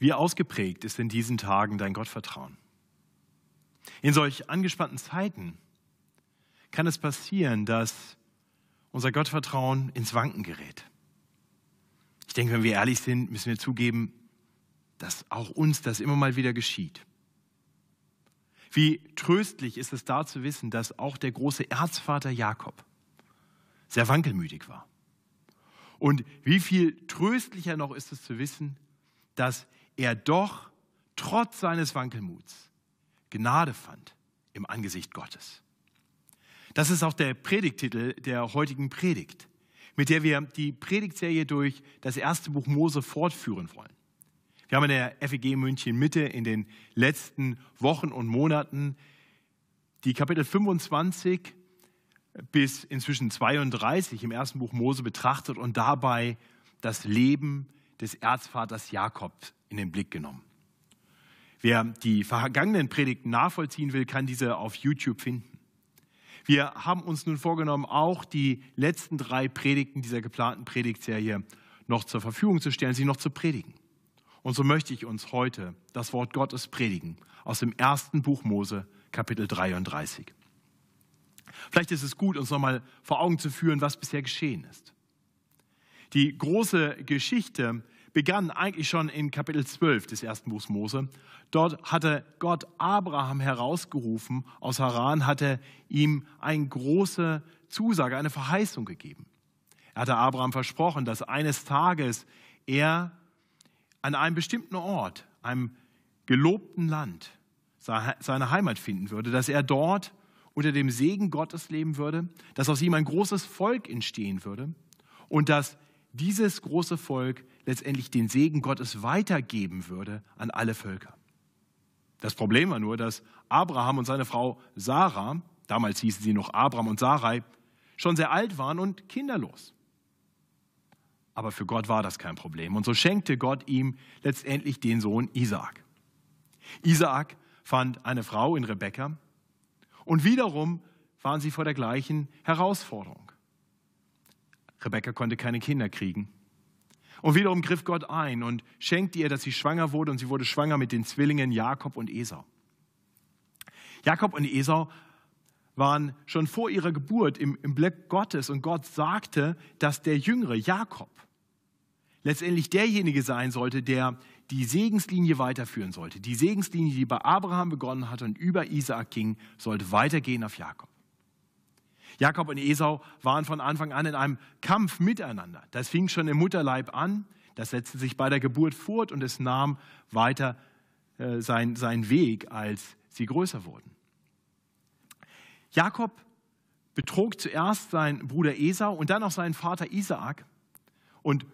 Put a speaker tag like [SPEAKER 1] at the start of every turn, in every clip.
[SPEAKER 1] Wie ausgeprägt ist in diesen Tagen dein Gottvertrauen? In solch angespannten Zeiten kann es passieren, dass unser Gottvertrauen ins Wanken gerät. Ich denke, wenn wir ehrlich sind, müssen wir zugeben, dass auch uns das immer mal wieder geschieht. Wie tröstlich ist es da zu wissen, dass auch der große Erzvater Jakob sehr wankelmütig war. Und wie viel tröstlicher noch ist es zu wissen, dass er doch trotz seines Wankelmuts Gnade fand im Angesicht Gottes. Das ist auch der Predigtitel der heutigen Predigt, mit der wir die Predigtserie durch das erste Buch Mose fortführen wollen. Wir haben in der FEG München Mitte in den letzten Wochen und Monaten die Kapitel 25 bis inzwischen 32 im ersten Buch Mose betrachtet und dabei das Leben des Erzvaters Jakob in den Blick genommen. Wer die vergangenen Predigten nachvollziehen will, kann diese auf YouTube finden. Wir haben uns nun vorgenommen, auch die letzten drei Predigten dieser geplanten Predigtserie noch zur Verfügung zu stellen, sie noch zu predigen. Und so möchte ich uns heute das Wort Gottes predigen aus dem ersten Buch Mose, Kapitel 33. Vielleicht ist es gut, uns nochmal vor Augen zu führen, was bisher geschehen ist. Die große Geschichte begann eigentlich schon in Kapitel 12 des ersten Buchs Mose. Dort hatte Gott Abraham herausgerufen aus Haran, hatte ihm eine große Zusage, eine Verheißung gegeben. Er hatte Abraham versprochen, dass eines Tages er an einem bestimmten Ort, einem gelobten Land, seine Heimat finden würde, dass er dort unter dem Segen Gottes leben würde, dass aus ihm ein großes Volk entstehen würde und dass dieses große Volk letztendlich den Segen Gottes weitergeben würde an alle Völker. Das Problem war nur, dass Abraham und seine Frau Sarah, damals hießen sie noch Abraham und Sarai, schon sehr alt waren und kinderlos. Aber für Gott war das kein Problem. Und so schenkte Gott ihm letztendlich den Sohn Isaak. Isaak fand eine Frau in Rebekka und wiederum waren sie vor der gleichen Herausforderung. Rebekka konnte keine Kinder kriegen. Und wiederum griff Gott ein und schenkte ihr, dass sie schwanger wurde und sie wurde schwanger mit den Zwillingen Jakob und Esau. Jakob und Esau waren schon vor ihrer Geburt im, im Blick Gottes und Gott sagte, dass der Jüngere Jakob letztendlich derjenige sein sollte, der die Segenslinie weiterführen sollte. Die Segenslinie, die bei Abraham begonnen hat und über Isaak ging, sollte weitergehen auf Jakob. Jakob und Esau waren von Anfang an in einem Kampf miteinander. Das fing schon im Mutterleib an, das setzte sich bei der Geburt fort und es nahm weiter äh, seinen sein Weg, als sie größer wurden. Jakob betrog zuerst seinen Bruder Esau und dann auch seinen Vater Isaak und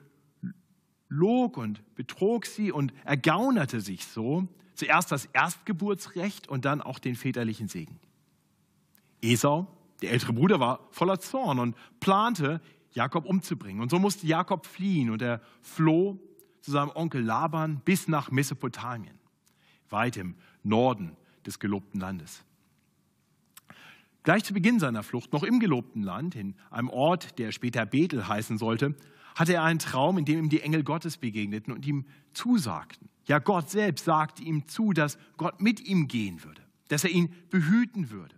[SPEAKER 1] log und betrog sie und ergaunerte sich so zuerst das Erstgeburtsrecht und dann auch den väterlichen Segen. Esau der ältere Bruder war voller Zorn und plante, Jakob umzubringen. Und so musste Jakob fliehen und er floh zu seinem Onkel Laban bis nach Mesopotamien, weit im Norden des gelobten Landes. Gleich zu Beginn seiner Flucht, noch im gelobten Land, in einem Ort, der später Bethel heißen sollte, hatte er einen Traum, in dem ihm die Engel Gottes begegneten und ihm zusagten. Ja, Gott selbst sagte ihm zu, dass Gott mit ihm gehen würde, dass er ihn behüten würde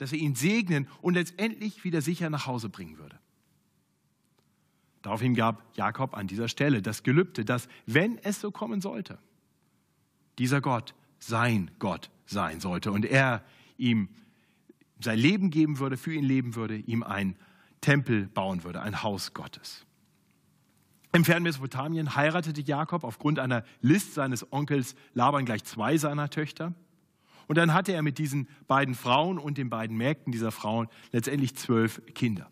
[SPEAKER 1] dass er ihn segnen und letztendlich wieder sicher nach Hause bringen würde. Daraufhin gab Jakob an dieser Stelle das Gelübde, dass, wenn es so kommen sollte, dieser Gott sein Gott sein sollte und er ihm sein Leben geben würde, für ihn leben würde, ihm ein Tempel bauen würde, ein Haus Gottes. Im fernen Mesopotamien heiratete Jakob aufgrund einer List seines Onkels Laban gleich zwei seiner Töchter. Und dann hatte er mit diesen beiden Frauen und den beiden Mägden dieser Frauen letztendlich zwölf Kinder.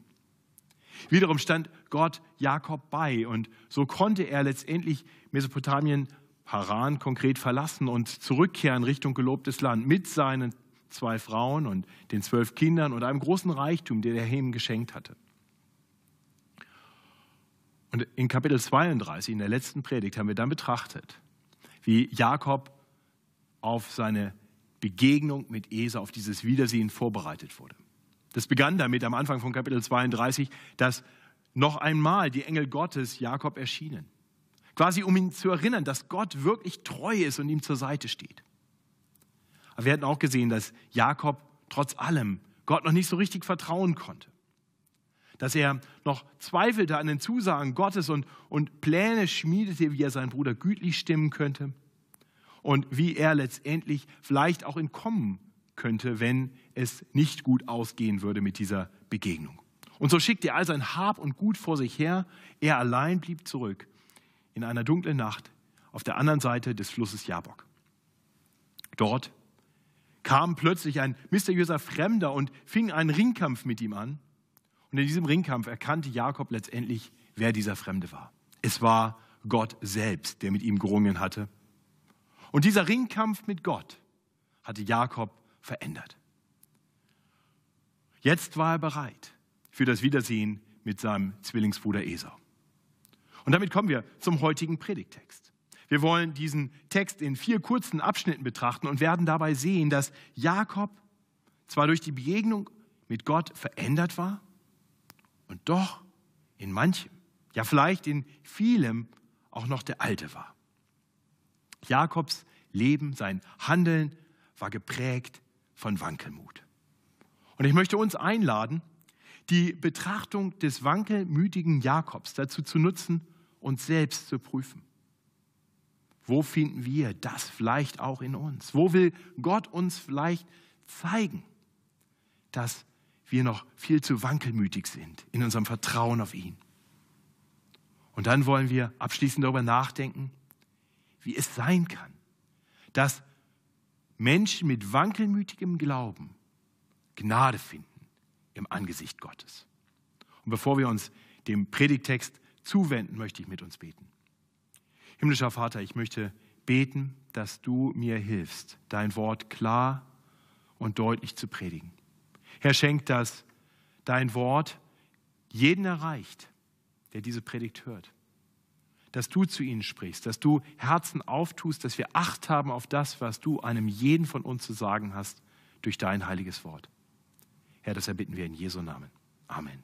[SPEAKER 1] Wiederum stand Gott Jakob bei und so konnte er letztendlich Mesopotamien, Haran konkret verlassen und zurückkehren Richtung gelobtes Land mit seinen zwei Frauen und den zwölf Kindern und einem großen Reichtum, den er ihm geschenkt hatte. Und in Kapitel 32, in der letzten Predigt, haben wir dann betrachtet, wie Jakob auf seine Begegnung mit Esau, auf dieses Wiedersehen vorbereitet wurde. Das begann damit am Anfang von Kapitel 32, dass noch einmal die Engel Gottes Jakob erschienen. Quasi um ihn zu erinnern, dass Gott wirklich treu ist und ihm zur Seite steht. Aber wir hatten auch gesehen, dass Jakob trotz allem Gott noch nicht so richtig vertrauen konnte. Dass er noch zweifelte an den Zusagen Gottes und, und Pläne schmiedete, wie er seinen Bruder gütlich stimmen könnte und wie er letztendlich vielleicht auch entkommen könnte, wenn es nicht gut ausgehen würde mit dieser Begegnung. Und so schickte er all sein Hab und Gut vor sich her. Er allein blieb zurück in einer dunklen Nacht auf der anderen Seite des Flusses Jabok. Dort kam plötzlich ein mysteriöser Fremder und fing einen Ringkampf mit ihm an. Und in diesem Ringkampf erkannte Jakob letztendlich, wer dieser Fremde war. Es war Gott selbst, der mit ihm gerungen hatte. Und dieser Ringkampf mit Gott hatte Jakob verändert. Jetzt war er bereit für das Wiedersehen mit seinem Zwillingsbruder Esau. Und damit kommen wir zum heutigen Predigtext. Wir wollen diesen Text in vier kurzen Abschnitten betrachten und werden dabei sehen, dass Jakob zwar durch die Begegnung mit Gott verändert war und doch in manchem, ja vielleicht in vielem auch noch der Alte war. Jakobs Leben, sein Handeln war geprägt von Wankelmut. Und ich möchte uns einladen, die Betrachtung des wankelmütigen Jakobs dazu zu nutzen, uns selbst zu prüfen. Wo finden wir das vielleicht auch in uns? Wo will Gott uns vielleicht zeigen, dass wir noch viel zu wankelmütig sind in unserem Vertrauen auf ihn? Und dann wollen wir abschließend darüber nachdenken, wie es sein kann, dass Menschen mit wankelmütigem Glauben Gnade finden im Angesicht Gottes. Und bevor wir uns dem Predigtext zuwenden, möchte ich mit uns beten. Himmlischer Vater, ich möchte beten, dass du mir hilfst, dein Wort klar und deutlich zu predigen. Herr, schenk, dass dein Wort jeden erreicht, der diese Predigt hört. Dass du zu ihnen sprichst, dass du Herzen auftust, dass wir Acht haben auf das, was du einem jeden von uns zu sagen hast durch dein heiliges Wort. Herr, das erbitten wir in Jesu Namen. Amen.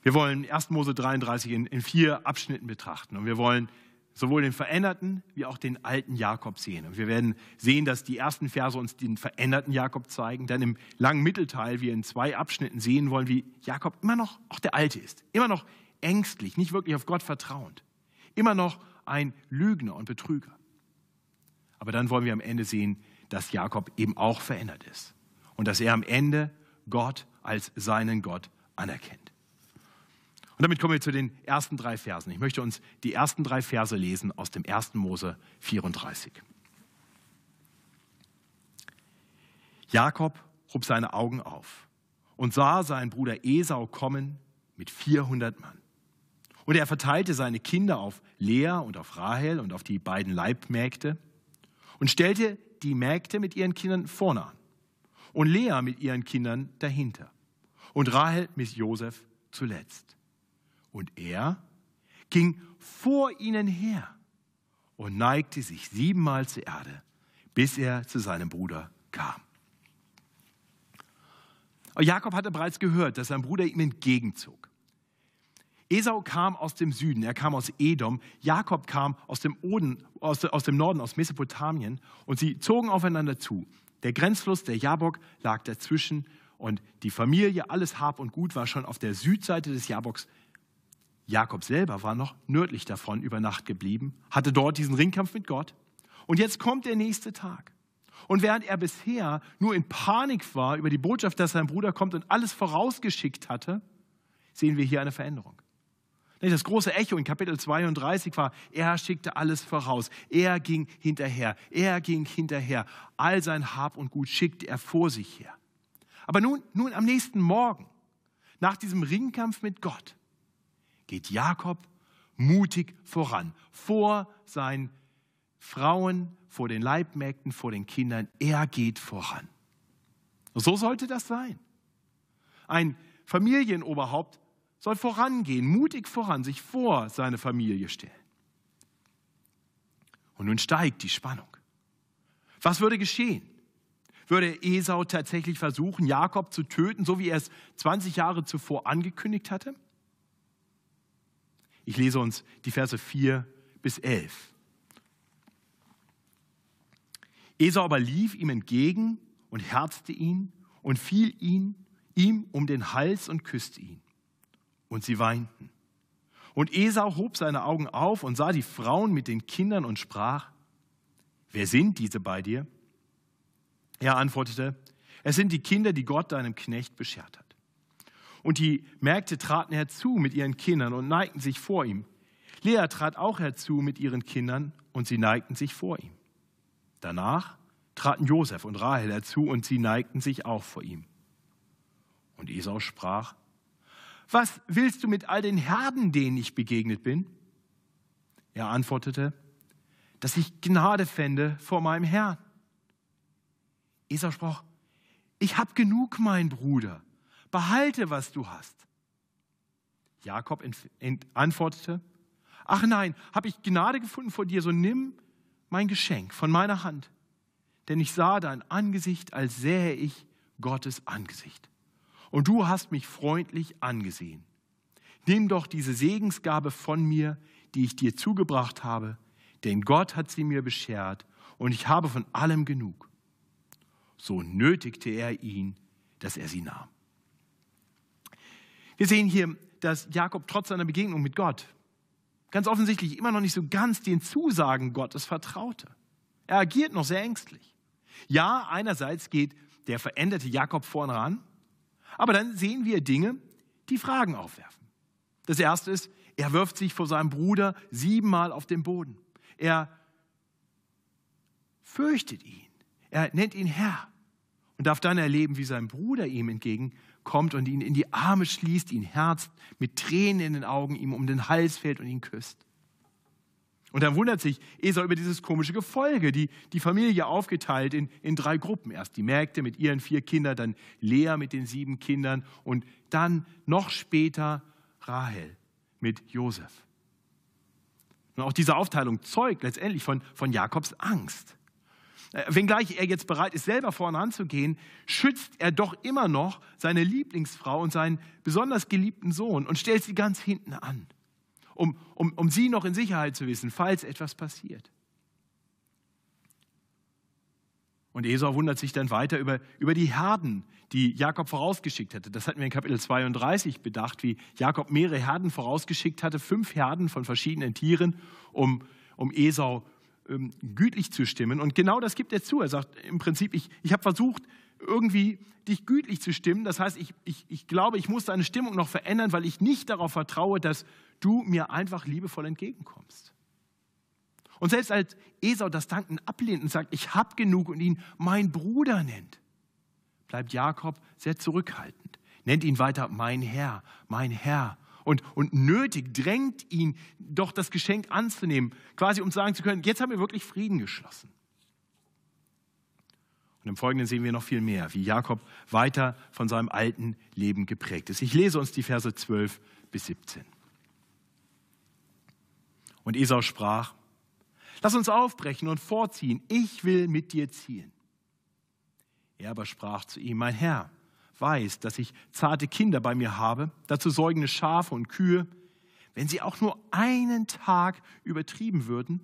[SPEAKER 1] Wir wollen 1. Mose 33 in, in vier Abschnitten betrachten und wir wollen sowohl den veränderten wie auch den alten Jakob sehen. Und wir werden sehen, dass die ersten Verse uns den veränderten Jakob zeigen. Dann im langen Mittelteil wir in zwei Abschnitten sehen wollen, wie Jakob immer noch auch der Alte ist. Immer noch ängstlich, nicht wirklich auf Gott vertrauend. Immer noch ein Lügner und Betrüger. Aber dann wollen wir am Ende sehen, dass Jakob eben auch verändert ist. Und dass er am Ende Gott als seinen Gott anerkennt. Und damit kommen wir zu den ersten drei Versen. Ich möchte uns die ersten drei Verse lesen aus dem 1. Mose 34. Jakob hob seine Augen auf und sah seinen Bruder Esau kommen mit 400 Mann. Und er verteilte seine Kinder auf Lea und auf Rahel und auf die beiden Leibmägde und stellte die Mägde mit ihren Kindern vorne an und Lea mit ihren Kindern dahinter und Rahel mit Josef zuletzt. Und er ging vor ihnen her und neigte sich siebenmal zur Erde, bis er zu seinem Bruder kam. Jakob hatte bereits gehört, dass sein Bruder ihm entgegenzog. Esau kam aus dem Süden, er kam aus Edom, Jakob kam aus dem, Oden, aus, aus dem Norden, aus Mesopotamien und sie zogen aufeinander zu. Der Grenzfluss der Jabok lag dazwischen und die Familie, alles Hab und Gut war schon auf der Südseite des Jaboks Jakob selber war noch nördlich davon über Nacht geblieben, hatte dort diesen Ringkampf mit Gott. Und jetzt kommt der nächste Tag. Und während er bisher nur in Panik war über die Botschaft, dass sein Bruder kommt und alles vorausgeschickt hatte, sehen wir hier eine Veränderung. Das große Echo in Kapitel 32 war, er schickte alles voraus. Er ging hinterher. Er ging hinterher. All sein Hab und Gut schickte er vor sich her. Aber nun, nun am nächsten Morgen, nach diesem Ringkampf mit Gott, geht Jakob mutig voran, vor seinen Frauen, vor den Leibmägden, vor den Kindern. Er geht voran. So sollte das sein. Ein Familienoberhaupt soll vorangehen, mutig voran, sich vor seine Familie stellen. Und nun steigt die Spannung. Was würde geschehen? Würde Esau tatsächlich versuchen, Jakob zu töten, so wie er es 20 Jahre zuvor angekündigt hatte? Ich lese uns die Verse 4 bis 11. Esau aber lief ihm entgegen und herzte ihn und fiel ihn, ihm um den Hals und küsste ihn. Und sie weinten. Und Esau hob seine Augen auf und sah die Frauen mit den Kindern und sprach, wer sind diese bei dir? Er antwortete, es sind die Kinder, die Gott deinem Knecht beschert hat. Und die Mägde traten herzu mit ihren Kindern und neigten sich vor ihm. Lea trat auch herzu mit ihren Kindern und sie neigten sich vor ihm. Danach traten Josef und Rahel herzu und sie neigten sich auch vor ihm. Und Esau sprach, was willst du mit all den Herden, denen ich begegnet bin? Er antwortete, dass ich Gnade fände vor meinem Herrn. Esau sprach, ich habe genug, mein Bruder, behalte, was du hast. Jakob antwortete, ach nein, habe ich Gnade gefunden vor dir, so nimm mein Geschenk von meiner Hand, denn ich sah dein Angesicht, als sähe ich Gottes Angesicht. Und du hast mich freundlich angesehen. Nimm doch diese Segensgabe von mir, die ich dir zugebracht habe, denn Gott hat sie mir beschert und ich habe von allem genug so nötigte er ihn, dass er sie nahm. Wir sehen hier, dass Jakob trotz seiner Begegnung mit Gott ganz offensichtlich immer noch nicht so ganz den Zusagen Gottes vertraute. Er agiert noch sehr ängstlich. Ja, einerseits geht der veränderte Jakob vorne ran, aber dann sehen wir Dinge, die Fragen aufwerfen. Das erste ist, er wirft sich vor seinem Bruder siebenmal auf den Boden. Er fürchtet ihn. Er nennt ihn Herr und darf dann erleben, wie sein Bruder ihm entgegenkommt und ihn in die Arme schließt, ihn herzt, mit Tränen in den Augen ihm um den Hals fällt und ihn küsst. Und dann wundert sich Esau über dieses komische Gefolge, die, die Familie aufgeteilt in, in drei Gruppen. Erst die Mägde mit ihren vier Kindern, dann Lea mit den sieben Kindern und dann noch später Rahel mit Josef. Und auch diese Aufteilung zeugt letztendlich von, von Jakobs Angst. Äh, wenngleich er jetzt bereit ist, selber vorne anzugehen, schützt er doch immer noch seine Lieblingsfrau und seinen besonders geliebten Sohn und stellt sie ganz hinten an, um, um, um sie noch in Sicherheit zu wissen, falls etwas passiert. Und Esau wundert sich dann weiter über, über die Herden, die Jakob vorausgeschickt hatte. Das hatten wir in Kapitel 32 bedacht, wie Jakob mehrere Herden vorausgeschickt hatte, fünf Herden von verschiedenen Tieren, um, um Esau ähm, gütlich zu stimmen. Und genau das gibt er zu. Er sagt im Prinzip, ich, ich habe versucht, irgendwie dich gütlich zu stimmen. Das heißt, ich, ich, ich glaube, ich muss deine Stimmung noch verändern, weil ich nicht darauf vertraue, dass du mir einfach liebevoll entgegenkommst. Und selbst als Esau das Danken ablehnt und sagt, ich habe genug und ihn mein Bruder nennt, bleibt Jakob sehr zurückhaltend, nennt ihn weiter mein Herr, mein Herr und, und nötig, drängt ihn doch das Geschenk anzunehmen, quasi um sagen zu können, jetzt haben wir wirklich Frieden geschlossen. Und im Folgenden sehen wir noch viel mehr, wie Jakob weiter von seinem alten Leben geprägt ist. Ich lese uns die Verse 12 bis 17. Und Esau sprach, lass uns aufbrechen und vorziehen, ich will mit dir ziehen. Er aber sprach zu ihm, mein Herr, weiß, dass ich zarte Kinder bei mir habe, dazu säugende Schafe und Kühe, wenn sie auch nur einen Tag übertrieben würden,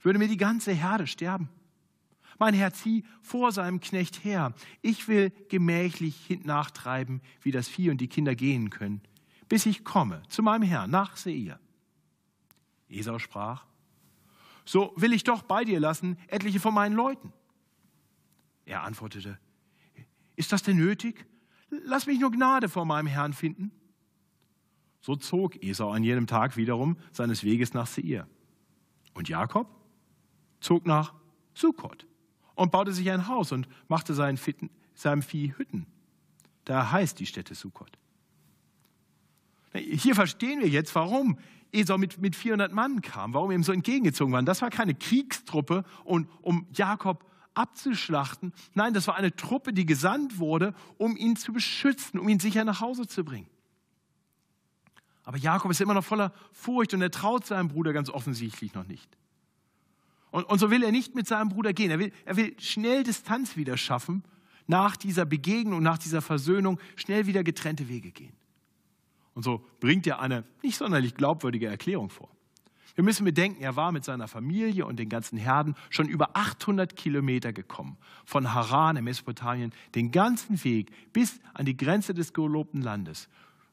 [SPEAKER 1] würde mir die ganze Herde sterben. Mein Herr, zieh vor seinem Knecht her. Ich will gemächlich nachtreiben, wie das Vieh und die Kinder gehen können, bis ich komme zu meinem Herrn nach Seir. Esau sprach, so will ich doch bei dir lassen etliche von meinen Leuten. Er antwortete, ist das denn nötig? lass mich nur Gnade vor meinem Herrn finden. So zog Esau an jenem Tag wiederum seines Weges nach Seir. Und Jakob zog nach Sukkot und baute sich ein Haus und machte seinen Fitten, seinem Vieh Hütten. Da heißt die Stätte Sukkot. Hier verstehen wir jetzt, warum Esau mit, mit 400 Mann kam, warum ihm so entgegengezogen waren. Das war keine Kriegstruppe, und, um Jakob abzuschlachten. Nein, das war eine Truppe, die gesandt wurde, um ihn zu beschützen, um ihn sicher nach Hause zu bringen. Aber Jakob ist immer noch voller Furcht und er traut seinem Bruder ganz offensichtlich noch nicht. Und, und so will er nicht mit seinem Bruder gehen. Er will, er will schnell Distanz wieder schaffen, nach dieser Begegnung, nach dieser Versöhnung, schnell wieder getrennte Wege gehen. Und so bringt er eine nicht sonderlich glaubwürdige Erklärung vor. Wir müssen bedenken, er war mit seiner Familie und den ganzen Herden schon über 800 Kilometer gekommen. Von Haran in Mesopotamien, den ganzen Weg bis an die Grenze des gelobten Landes.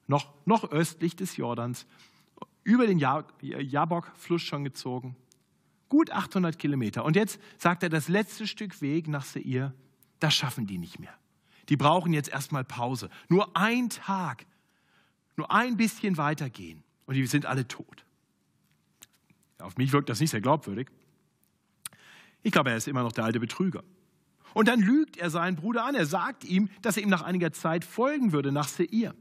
[SPEAKER 1] Noch, noch östlich des Jordans, über den Jabok-Fluss schon gezogen. Gut 800 Kilometer. Und jetzt sagt er, das letzte Stück Weg nach Seir, das schaffen die nicht mehr. Die brauchen jetzt erstmal Pause. Nur ein Tag, nur ein bisschen weitergehen und die sind alle tot. Auf mich wirkt das nicht sehr glaubwürdig. Ich glaube, er ist immer noch der alte Betrüger. Und dann lügt er seinen Bruder an. Er sagt ihm, dass er ihm nach einiger Zeit folgen würde nach Seir.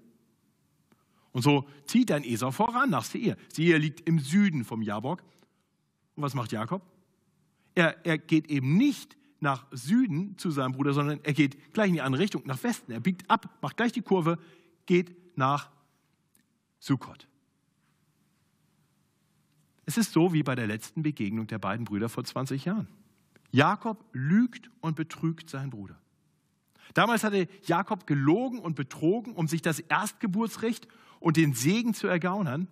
[SPEAKER 1] Und so zieht dann Esau voran nach Seir. Seir liegt im Süden vom Jabok. Und was macht Jakob? Er, er geht eben nicht nach Süden zu seinem Bruder, sondern er geht gleich in die andere Richtung, nach Westen. Er biegt ab, macht gleich die Kurve, geht nach Sukkot. Es ist so wie bei der letzten Begegnung der beiden Brüder vor 20 Jahren. Jakob lügt und betrügt seinen Bruder. Damals hatte Jakob gelogen und betrogen, um sich das Erstgeburtsrecht und den Segen zu ergaunern,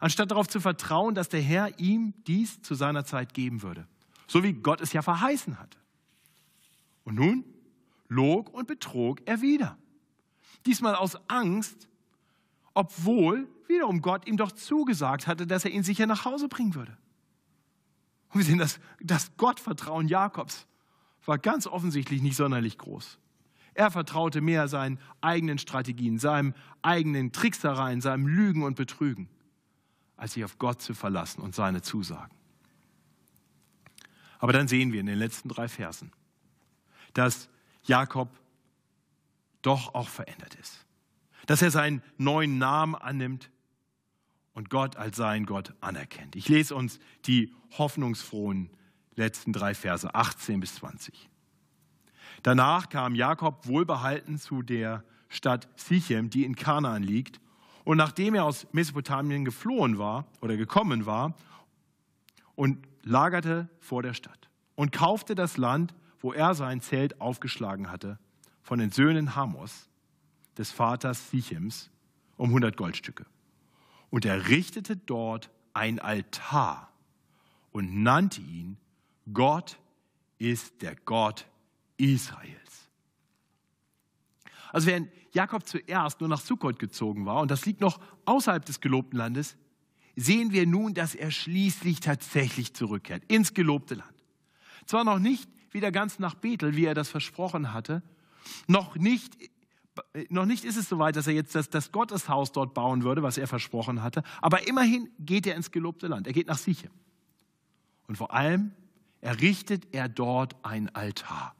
[SPEAKER 1] anstatt darauf zu vertrauen, dass der Herr ihm dies zu seiner Zeit geben würde. So wie Gott es ja verheißen hatte. Und nun log und betrog er wieder. Diesmal aus Angst, obwohl wiederum Gott ihm doch zugesagt hatte, dass er ihn sicher nach Hause bringen würde. Und wir sehen, dass das Gottvertrauen Jakobs war ganz offensichtlich nicht sonderlich groß. Er vertraute mehr seinen eigenen Strategien, seinem eigenen Tricksereien, seinem Lügen und Betrügen, als sich auf Gott zu verlassen und seine Zusagen. Aber dann sehen wir in den letzten drei Versen, dass Jakob doch auch verändert ist dass er seinen neuen Namen annimmt und Gott als seinen Gott anerkennt. Ich lese uns die hoffnungsfrohen letzten drei Verse 18 bis 20. Danach kam Jakob wohlbehalten zu der Stadt Sichem, die in Kanaan liegt, und nachdem er aus Mesopotamien geflohen war oder gekommen war und lagerte vor der Stadt und kaufte das Land, wo er sein Zelt aufgeschlagen hatte, von den Söhnen Hamos, des Vaters Sichems um 100 Goldstücke. Und er richtete dort ein Altar und nannte ihn Gott ist der Gott Israels. Also während Jakob zuerst nur nach Sukkot gezogen war, und das liegt noch außerhalb des gelobten Landes, sehen wir nun, dass er schließlich tatsächlich zurückkehrt ins gelobte Land. Zwar noch nicht wieder ganz nach Bethel, wie er das versprochen hatte, noch nicht noch nicht ist es soweit, dass er jetzt das, das, Gotteshaus dort bauen würde, was er versprochen hatte, aber immerhin geht er ins gelobte Land. Er geht nach Sichem. Und vor allem errichtet er dort ein Altar.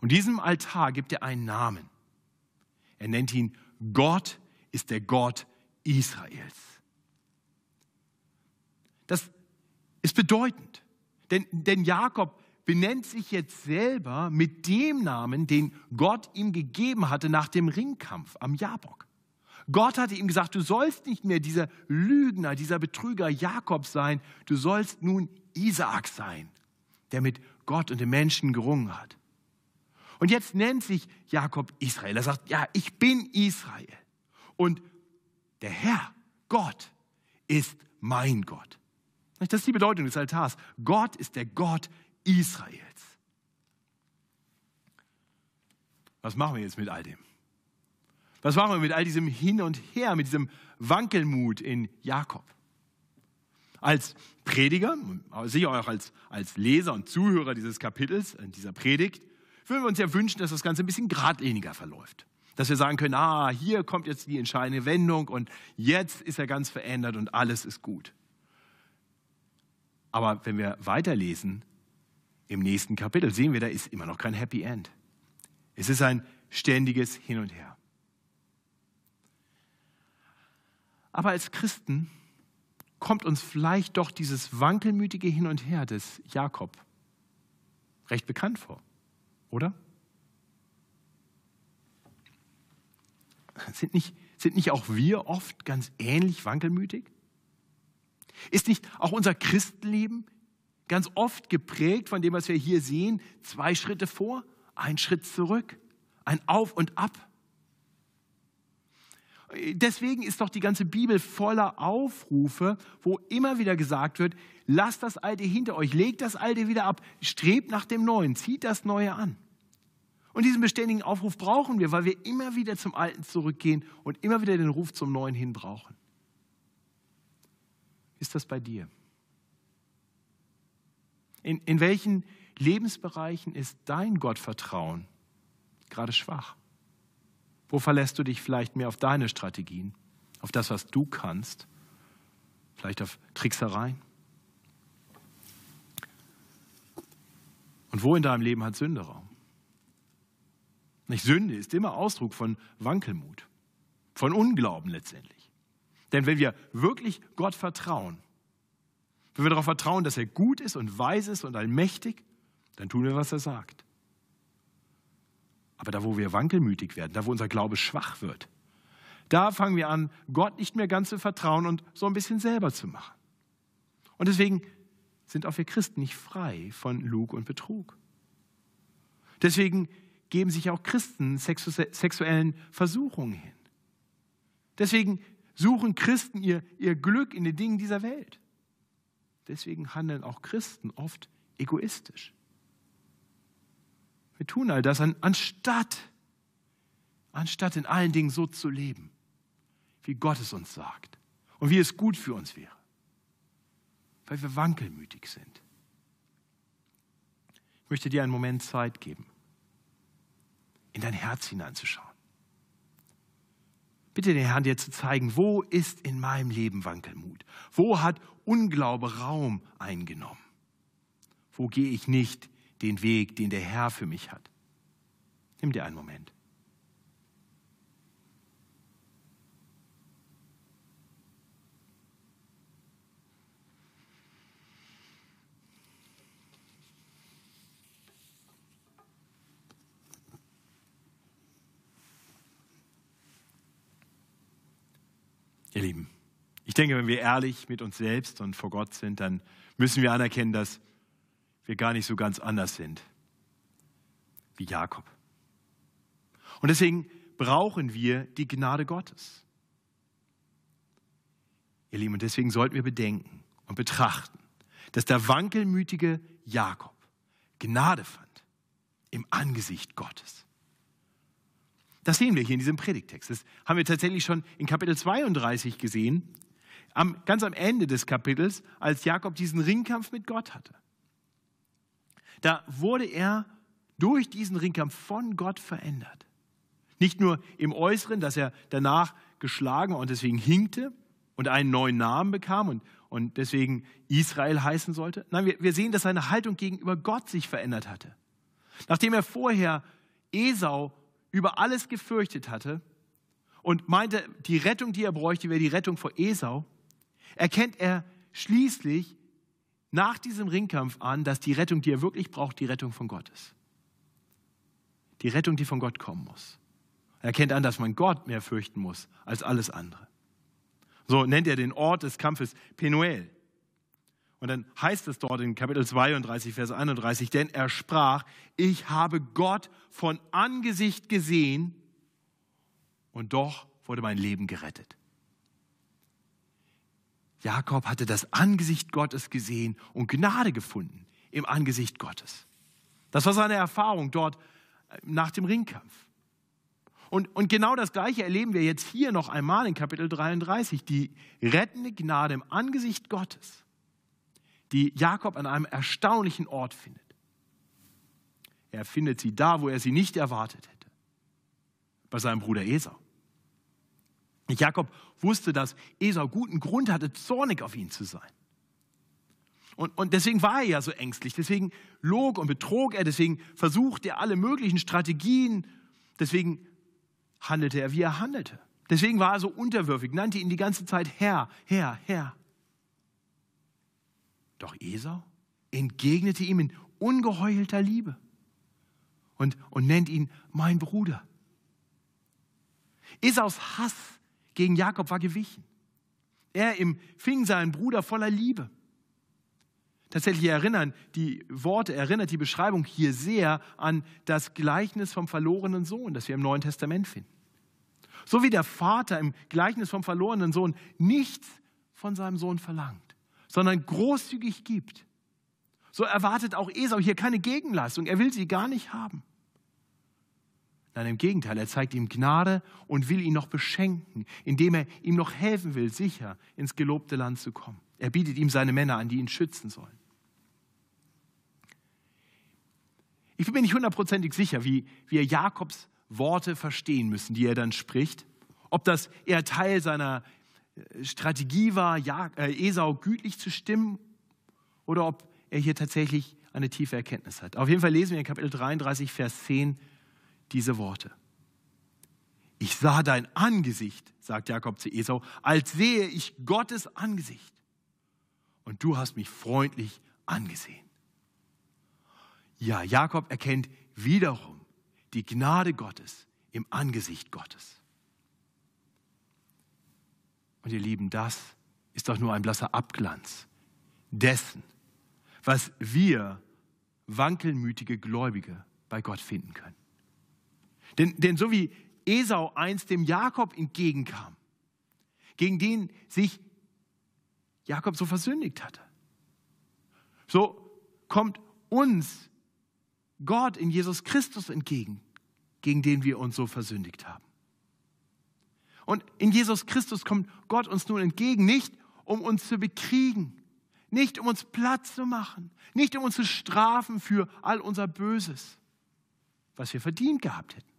[SPEAKER 1] Und diesem Altar gibt er einen Namen. Er nennt ihn Gott ist der Gott Israels. Das ist bedeutend, denn, denn Jakob benennt sich jetzt selber mit dem Namen, den Gott ihm gegeben hatte nach dem Ringkampf am Jabok. Gott hatte ihm gesagt, du sollst nicht mehr dieser Lügner, dieser Betrüger Jakob sein, du sollst nun Isaak sein, der mit Gott und den Menschen gerungen hat. Und jetzt nennt sich Jakob Israel. Er sagt, ja, ich bin Israel. Und der Herr, Gott, ist mein Gott. Das ist die Bedeutung des Altars. Gott ist der Gott Israels. Was machen wir jetzt mit all dem? Was machen wir mit all diesem Hin und Her, mit diesem Wankelmut in Jakob? Als Prediger, sicher auch als, als Leser und Zuhörer dieses Kapitels, dieser Predigt, würden wir uns ja wünschen, dass das Ganze ein bisschen geradliniger verläuft. Dass wir sagen können, ah, hier kommt jetzt die entscheidende Wendung und jetzt ist er ganz verändert und alles ist gut. Aber wenn wir weiterlesen, im nächsten Kapitel sehen wir, da ist immer noch kein Happy End. Es ist ein ständiges Hin und Her. Aber als Christen kommt uns vielleicht doch dieses wankelmütige Hin und Her des Jakob recht bekannt vor, oder? Sind nicht, sind nicht auch wir oft ganz ähnlich wankelmütig? Ist nicht auch unser Christenleben ganz oft geprägt von dem, was wir hier sehen, zwei Schritte vor, ein Schritt zurück, ein Auf und Ab. Deswegen ist doch die ganze Bibel voller Aufrufe, wo immer wieder gesagt wird, lasst das Alte hinter euch, legt das Alte wieder ab, strebt nach dem Neuen, zieht das Neue an. Und diesen beständigen Aufruf brauchen wir, weil wir immer wieder zum Alten zurückgehen und immer wieder den Ruf zum Neuen hin brauchen. Ist das bei dir? In, in welchen Lebensbereichen ist dein Gottvertrauen gerade schwach? Wo verlässt du dich vielleicht mehr auf deine Strategien, auf das, was du kannst, vielleicht auf Tricksereien? Und wo in deinem Leben hat Sünde Raum? Nicht Sünde ist immer Ausdruck von Wankelmut, von Unglauben letztendlich. Denn wenn wir wirklich Gott vertrauen, wenn wir darauf vertrauen, dass er gut ist und weise ist und allmächtig, dann tun wir, was er sagt. Aber da, wo wir wankelmütig werden, da, wo unser Glaube schwach wird, da fangen wir an, Gott nicht mehr ganz zu vertrauen und so ein bisschen selber zu machen. Und deswegen sind auch wir Christen nicht frei von Lug und Betrug. Deswegen geben sich auch Christen sexuellen Versuchungen hin. Deswegen suchen Christen ihr, ihr Glück in den Dingen dieser Welt. Deswegen handeln auch Christen oft egoistisch. Wir tun all das, anstatt, anstatt in allen Dingen so zu leben, wie Gott es uns sagt und wie es gut für uns wäre, weil wir wankelmütig sind. Ich möchte dir einen Moment Zeit geben, in dein Herz hineinzuschauen. Bitte den Herrn dir zu zeigen, wo ist in meinem Leben Wankelmut? Wo hat Unglaube Raum eingenommen? Wo gehe ich nicht den Weg, den der Herr für mich hat. Nimm dir einen Moment. Ihr Lieben, ich denke, wenn wir ehrlich mit uns selbst und vor Gott sind, dann müssen wir anerkennen, dass wir gar nicht so ganz anders sind wie Jakob. Und deswegen brauchen wir die Gnade Gottes. Ihr Lieben, und deswegen sollten wir bedenken und betrachten, dass der wankelmütige Jakob Gnade fand im Angesicht Gottes. Das sehen wir hier in diesem Predigtext. Das haben wir tatsächlich schon in Kapitel 32 gesehen, am, ganz am Ende des Kapitels, als Jakob diesen Ringkampf mit Gott hatte. Da wurde er durch diesen Ringkampf von Gott verändert. Nicht nur im Äußeren, dass er danach geschlagen und deswegen hinkte und einen neuen Namen bekam und, und deswegen Israel heißen sollte. Nein, wir, wir sehen, dass seine Haltung gegenüber Gott sich verändert hatte. Nachdem er vorher Esau über alles gefürchtet hatte und meinte, die Rettung, die er bräuchte, wäre die Rettung vor Esau, erkennt er schließlich, nach diesem Ringkampf an, dass die Rettung, die er wirklich braucht, die Rettung von Gott ist. Die Rettung, die von Gott kommen muss. Er erkennt an, dass man Gott mehr fürchten muss als alles andere. So nennt er den Ort des Kampfes Penuel. Und dann heißt es dort in Kapitel 32, Vers 31, denn er sprach, ich habe Gott von Angesicht gesehen und doch wurde mein Leben gerettet. Jakob hatte das Angesicht Gottes gesehen und Gnade gefunden im Angesicht Gottes. Das war seine Erfahrung dort äh, nach dem Ringkampf. Und, und genau das Gleiche erleben wir jetzt hier noch einmal in Kapitel 33, die rettende Gnade im Angesicht Gottes, die Jakob an einem erstaunlichen Ort findet. Er findet sie da, wo er sie nicht erwartet hätte, bei seinem Bruder Esau. Jakob wusste, dass Esau guten Grund hatte, zornig auf ihn zu sein. Und, und deswegen war er ja so ängstlich, deswegen log und betrog er, deswegen versuchte er alle möglichen Strategien, deswegen handelte er, wie er handelte. Deswegen war er so unterwürfig, nannte ihn die ganze Zeit Herr, Herr, Herr. Doch Esau entgegnete ihm in ungeheuchelter Liebe und, und nennt ihn mein Bruder. Esaus Hass gegen Jakob war gewichen. Er empfing seinen Bruder voller Liebe. Tatsächlich erinnern die Worte, erinnert die Beschreibung hier sehr an das Gleichnis vom verlorenen Sohn, das wir im Neuen Testament finden. So wie der Vater im Gleichnis vom verlorenen Sohn nichts von seinem Sohn verlangt, sondern großzügig gibt, so erwartet auch Esau hier keine Gegenleistung. Er will sie gar nicht haben. Nein, im Gegenteil, er zeigt ihm Gnade und will ihn noch beschenken, indem er ihm noch helfen will, sicher ins gelobte Land zu kommen. Er bietet ihm seine Männer an, die ihn schützen sollen. Ich bin mir nicht hundertprozentig sicher, wie wir Jakobs Worte verstehen müssen, die er dann spricht. Ob das eher Teil seiner Strategie war, äh, Esau gütlich zu stimmen, oder ob er hier tatsächlich eine tiefe Erkenntnis hat. Auf jeden Fall lesen wir in Kapitel 33, Vers 10 diese Worte. Ich sah dein Angesicht, sagt Jakob zu Esau, als sehe ich Gottes Angesicht. Und du hast mich freundlich angesehen. Ja, Jakob erkennt wiederum die Gnade Gottes im Angesicht Gottes. Und ihr Lieben, das ist doch nur ein blasser Abglanz dessen, was wir wankelmütige Gläubige bei Gott finden können. Denn, denn so wie Esau einst dem Jakob entgegenkam, gegen den sich Jakob so versündigt hatte, so kommt uns Gott in Jesus Christus entgegen, gegen den wir uns so versündigt haben. Und in Jesus Christus kommt Gott uns nun entgegen, nicht um uns zu bekriegen, nicht um uns Platz zu machen, nicht um uns zu strafen für all unser Böses, was wir verdient gehabt hätten.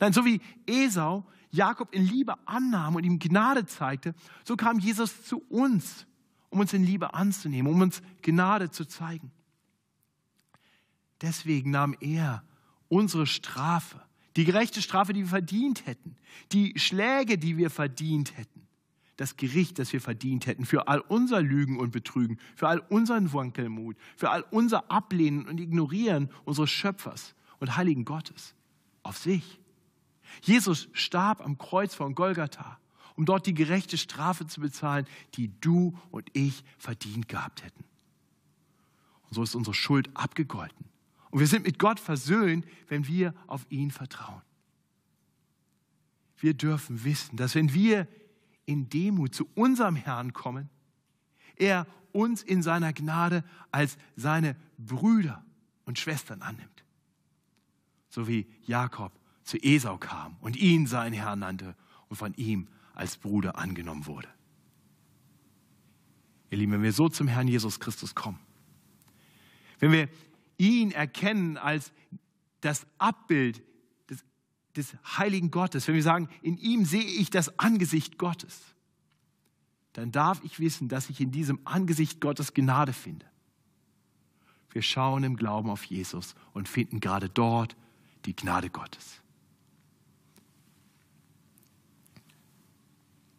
[SPEAKER 1] Nein, so wie Esau Jakob in Liebe annahm und ihm Gnade zeigte, so kam Jesus zu uns, um uns in Liebe anzunehmen, um uns Gnade zu zeigen. Deswegen nahm er unsere Strafe, die gerechte Strafe, die wir verdient hätten, die Schläge, die wir verdient hätten, das Gericht, das wir verdient hätten, für all unser Lügen und Betrügen, für all unseren Wankelmut, für all unser Ablehnen und Ignorieren unseres Schöpfers und Heiligen Gottes auf sich. Jesus starb am Kreuz von Golgatha, um dort die gerechte Strafe zu bezahlen, die du und ich verdient gehabt hätten. Und so ist unsere Schuld abgegolten. Und wir sind mit Gott versöhnt, wenn wir auf ihn vertrauen. Wir dürfen wissen, dass wenn wir in Demut zu unserem Herrn kommen, er uns in seiner Gnade als seine Brüder und Schwestern annimmt. So wie Jakob zu Esau kam und ihn sein Herr nannte und von ihm als Bruder angenommen wurde. Ihr Lieben, wenn wir so zum Herrn Jesus Christus kommen, wenn wir ihn erkennen als das Abbild des, des heiligen Gottes, wenn wir sagen, in ihm sehe ich das Angesicht Gottes, dann darf ich wissen, dass ich in diesem Angesicht Gottes Gnade finde. Wir schauen im Glauben auf Jesus und finden gerade dort die Gnade Gottes.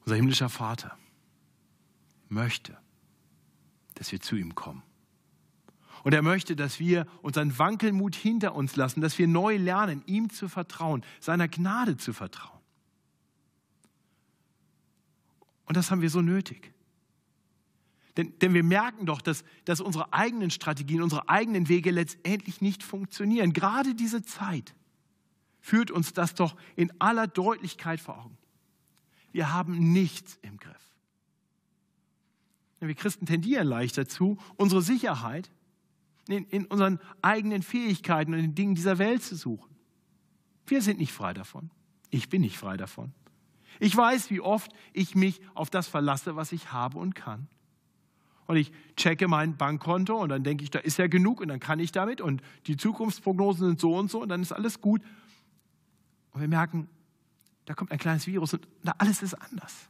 [SPEAKER 1] Unser himmlischer Vater möchte, dass wir zu ihm kommen. Und er möchte, dass wir unseren Wankelmut hinter uns lassen, dass wir neu lernen, ihm zu vertrauen, seiner Gnade zu vertrauen. Und das haben wir so nötig. Denn, denn wir merken doch, dass, dass unsere eigenen Strategien, unsere eigenen Wege letztendlich nicht funktionieren. Gerade diese Zeit führt uns das doch in aller Deutlichkeit vor Augen wir haben nichts im Griff. Wir Christen tendieren leicht dazu, unsere Sicherheit in, in unseren eigenen Fähigkeiten und den Dingen dieser Welt zu suchen. Wir sind nicht frei davon. Ich bin nicht frei davon. Ich weiß, wie oft ich mich auf das verlasse, was ich habe und kann. Und ich checke mein Bankkonto und dann denke ich, da ist ja genug und dann kann ich damit und die Zukunftsprognosen sind so und so und dann ist alles gut. Und wir merken, da kommt ein kleines Virus und alles ist anders.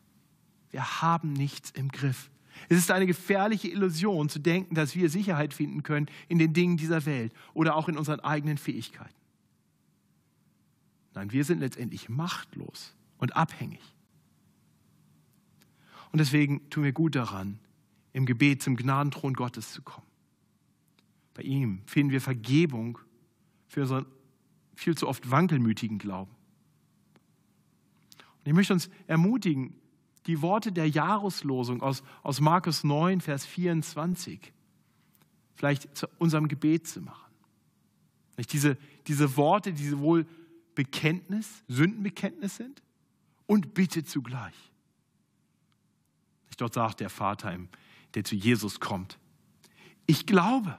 [SPEAKER 1] Wir haben nichts im Griff. Es ist eine gefährliche Illusion zu denken, dass wir Sicherheit finden können in den Dingen dieser Welt oder auch in unseren eigenen Fähigkeiten. Nein, wir sind letztendlich machtlos und abhängig. Und deswegen tun wir gut daran, im Gebet zum Gnadenthron Gottes zu kommen. Bei ihm finden wir Vergebung für unseren viel zu oft wankelmütigen Glauben. Und ich möchte uns ermutigen, die Worte der Jahreslosung aus, aus Markus 9, Vers 24 vielleicht zu unserem Gebet zu machen. Nicht diese, diese Worte, die sowohl Bekenntnis, Sündenbekenntnis sind und bitte zugleich. Dort sagt der Vater, der zu Jesus kommt, ich glaube,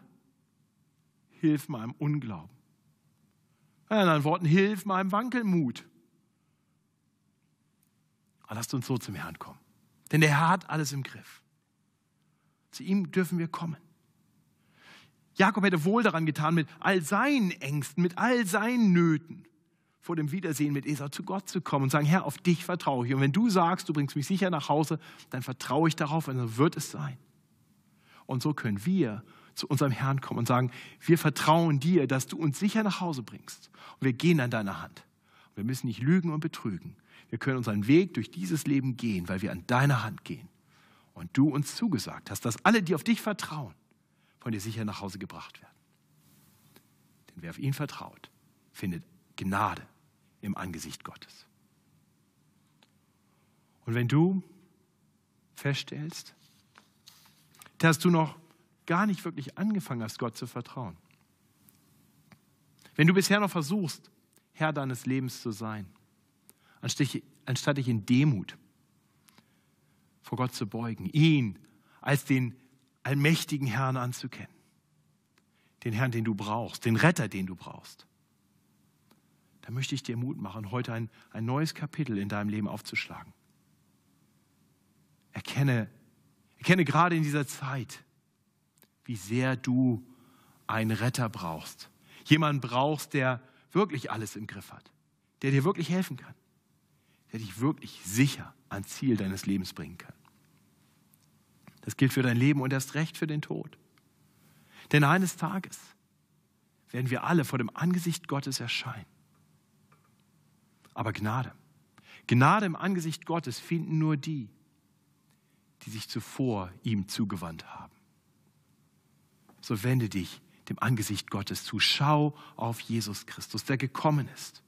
[SPEAKER 1] hilf meinem Unglauben. In anderen Worten, hilf meinem Wankelmut. Aber lasst uns so zum Herrn kommen. Denn der Herr hat alles im Griff. Zu ihm dürfen wir kommen. Jakob hätte wohl daran getan, mit all seinen Ängsten, mit all seinen Nöten vor dem Wiedersehen mit Esau zu Gott zu kommen und sagen, Herr, auf dich vertraue ich. Und wenn du sagst, du bringst mich sicher nach Hause, dann vertraue ich darauf und so wird es sein. Und so können wir zu unserem Herrn kommen und sagen, wir vertrauen dir, dass du uns sicher nach Hause bringst. Und wir gehen an deiner Hand. wir müssen nicht lügen und betrügen. Wir können unseren Weg durch dieses Leben gehen, weil wir an deiner Hand gehen. Und du uns zugesagt hast, dass alle, die auf dich vertrauen, von dir sicher nach Hause gebracht werden. Denn wer auf ihn vertraut, findet Gnade im Angesicht Gottes. Und wenn du feststellst, dass du noch gar nicht wirklich angefangen hast, Gott zu vertrauen, wenn du bisher noch versuchst, Herr deines Lebens zu sein, anstatt dich in Demut vor Gott zu beugen, ihn als den allmächtigen Herrn anzukennen, den Herrn, den du brauchst, den Retter, den du brauchst, da möchte ich dir Mut machen, heute ein, ein neues Kapitel in deinem Leben aufzuschlagen. Erkenne, erkenne gerade in dieser Zeit, wie sehr du einen Retter brauchst. Jemanden brauchst, der wirklich alles im Griff hat, der dir wirklich helfen kann, der dich wirklich sicher ans Ziel deines Lebens bringen kann. Das gilt für dein Leben und erst recht für den Tod. Denn eines Tages werden wir alle vor dem Angesicht Gottes erscheinen aber Gnade. Gnade im Angesicht Gottes finden nur die, die sich zuvor ihm zugewandt haben. So wende dich dem Angesicht Gottes zu. Schau auf Jesus Christus, der gekommen ist,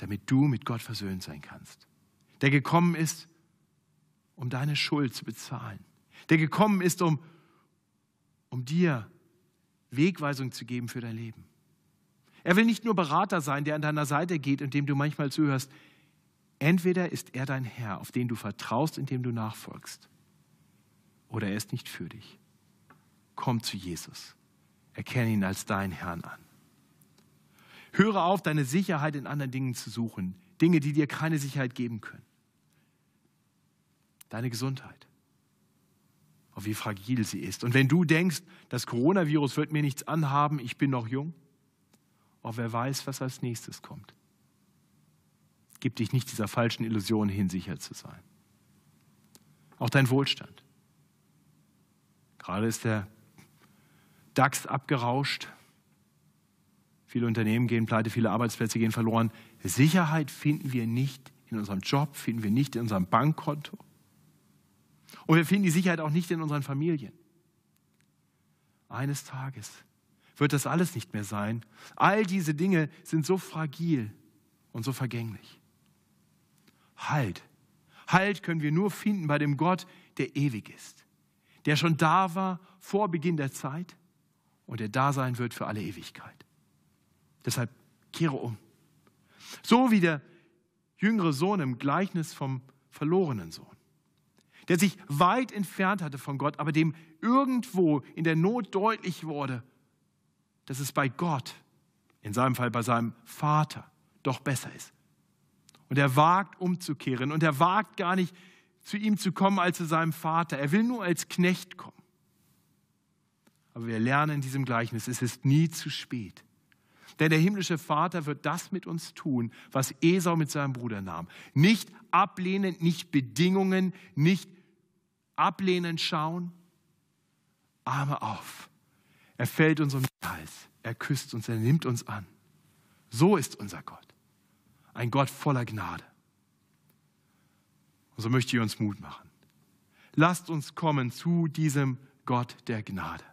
[SPEAKER 1] damit du mit Gott versöhnt sein kannst. Der gekommen ist, um deine Schuld zu bezahlen. Der gekommen ist, um, um dir Wegweisung zu geben für dein Leben. Er will nicht nur Berater sein, der an deiner Seite geht und dem du manchmal zuhörst. Entweder ist er dein Herr, auf den du vertraust, indem du nachfolgst, oder er ist nicht für dich. Komm zu Jesus. Erkenne ihn als deinen Herrn an. Höre auf, deine Sicherheit in anderen Dingen zu suchen. Dinge, die dir keine Sicherheit geben können. Deine Gesundheit. Auf wie fragil sie ist. Und wenn du denkst, das Coronavirus wird mir nichts anhaben, ich bin noch jung, auch wer weiß, was als nächstes kommt. Gib dich nicht dieser falschen Illusion hin, sicher zu sein. Auch dein Wohlstand. Gerade ist der DAX abgerauscht. Viele Unternehmen gehen pleite, viele Arbeitsplätze gehen verloren. Sicherheit finden wir nicht in unserem Job, finden wir nicht in unserem Bankkonto. Und wir finden die Sicherheit auch nicht in unseren Familien. Eines Tages wird das alles nicht mehr sein. All diese Dinge sind so fragil und so vergänglich. Halt. Halt können wir nur finden bei dem Gott, der ewig ist, der schon da war vor Beginn der Zeit und der da sein wird für alle Ewigkeit. Deshalb kehre um. So wie der jüngere Sohn im Gleichnis vom verlorenen Sohn, der sich weit entfernt hatte von Gott, aber dem irgendwo in der Not deutlich wurde, dass es bei Gott, in seinem Fall bei seinem Vater, doch besser ist. Und er wagt umzukehren und er wagt gar nicht zu ihm zu kommen als zu seinem Vater. Er will nur als Knecht kommen. Aber wir lernen in diesem Gleichnis, es ist nie zu spät. Denn der himmlische Vater wird das mit uns tun, was Esau mit seinem Bruder nahm. Nicht ablehnen, nicht Bedingungen, nicht ablehnen schauen. Arme auf. Er fällt uns um den Hals. Er küsst uns, er nimmt uns an. So ist unser Gott. Ein Gott voller Gnade. Und so möchte ich uns Mut machen. Lasst uns kommen zu diesem Gott der Gnade.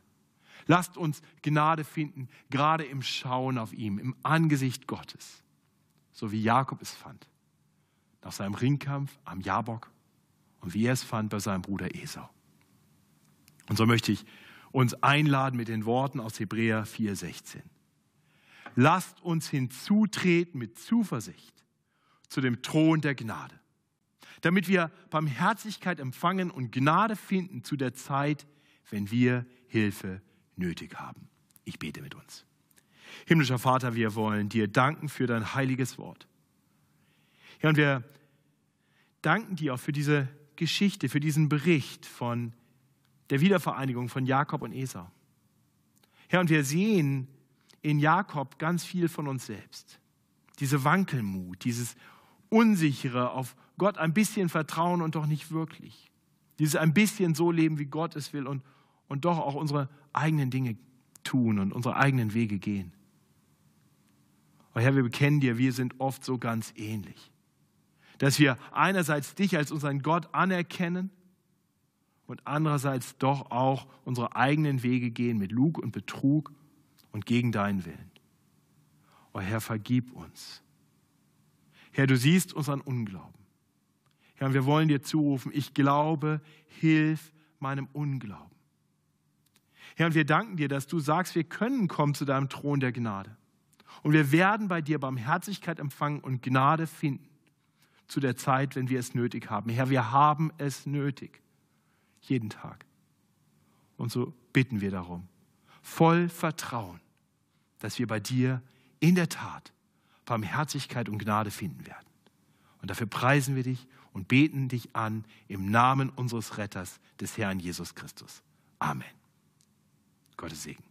[SPEAKER 1] Lasst uns Gnade finden, gerade im Schauen auf ihm, im Angesicht Gottes, so wie Jakob es fand, nach seinem Ringkampf am Jabok und wie er es fand bei seinem Bruder Esau. Und so möchte ich uns einladen mit den Worten aus Hebräer 4:16. Lasst uns hinzutreten mit Zuversicht zu dem Thron der Gnade, damit wir Barmherzigkeit empfangen und Gnade finden zu der Zeit, wenn wir Hilfe nötig haben. Ich bete mit uns. Himmlischer Vater, wir wollen dir danken für dein heiliges Wort. Ja, und wir danken dir auch für diese Geschichte, für diesen Bericht von der Wiedervereinigung von Jakob und Esau. Herr, und wir sehen in Jakob ganz viel von uns selbst. Diese Wankelmut, dieses Unsichere, auf Gott ein bisschen vertrauen und doch nicht wirklich. Dieses ein bisschen so leben, wie Gott es will und, und doch auch unsere eigenen Dinge tun und unsere eigenen Wege gehen. Aber Herr, wir bekennen dir, wir sind oft so ganz ähnlich. Dass wir einerseits dich als unseren Gott anerkennen und andererseits doch auch unsere eigenen Wege gehen mit Lug und Betrug und gegen deinen Willen. Oh Herr, vergib uns. Herr, du siehst unseren Unglauben. Herr, wir wollen dir zurufen, ich glaube, hilf meinem Unglauben. Herr, und wir danken dir, dass du sagst, wir können kommen zu deinem Thron der Gnade. Und wir werden bei dir Barmherzigkeit empfangen und Gnade finden zu der Zeit, wenn wir es nötig haben. Herr, wir haben es nötig jeden Tag. Und so bitten wir darum, voll Vertrauen, dass wir bei dir in der Tat Barmherzigkeit und Gnade finden werden. Und dafür preisen wir dich und beten dich an im Namen unseres Retters, des Herrn Jesus Christus. Amen. Gottes Segen.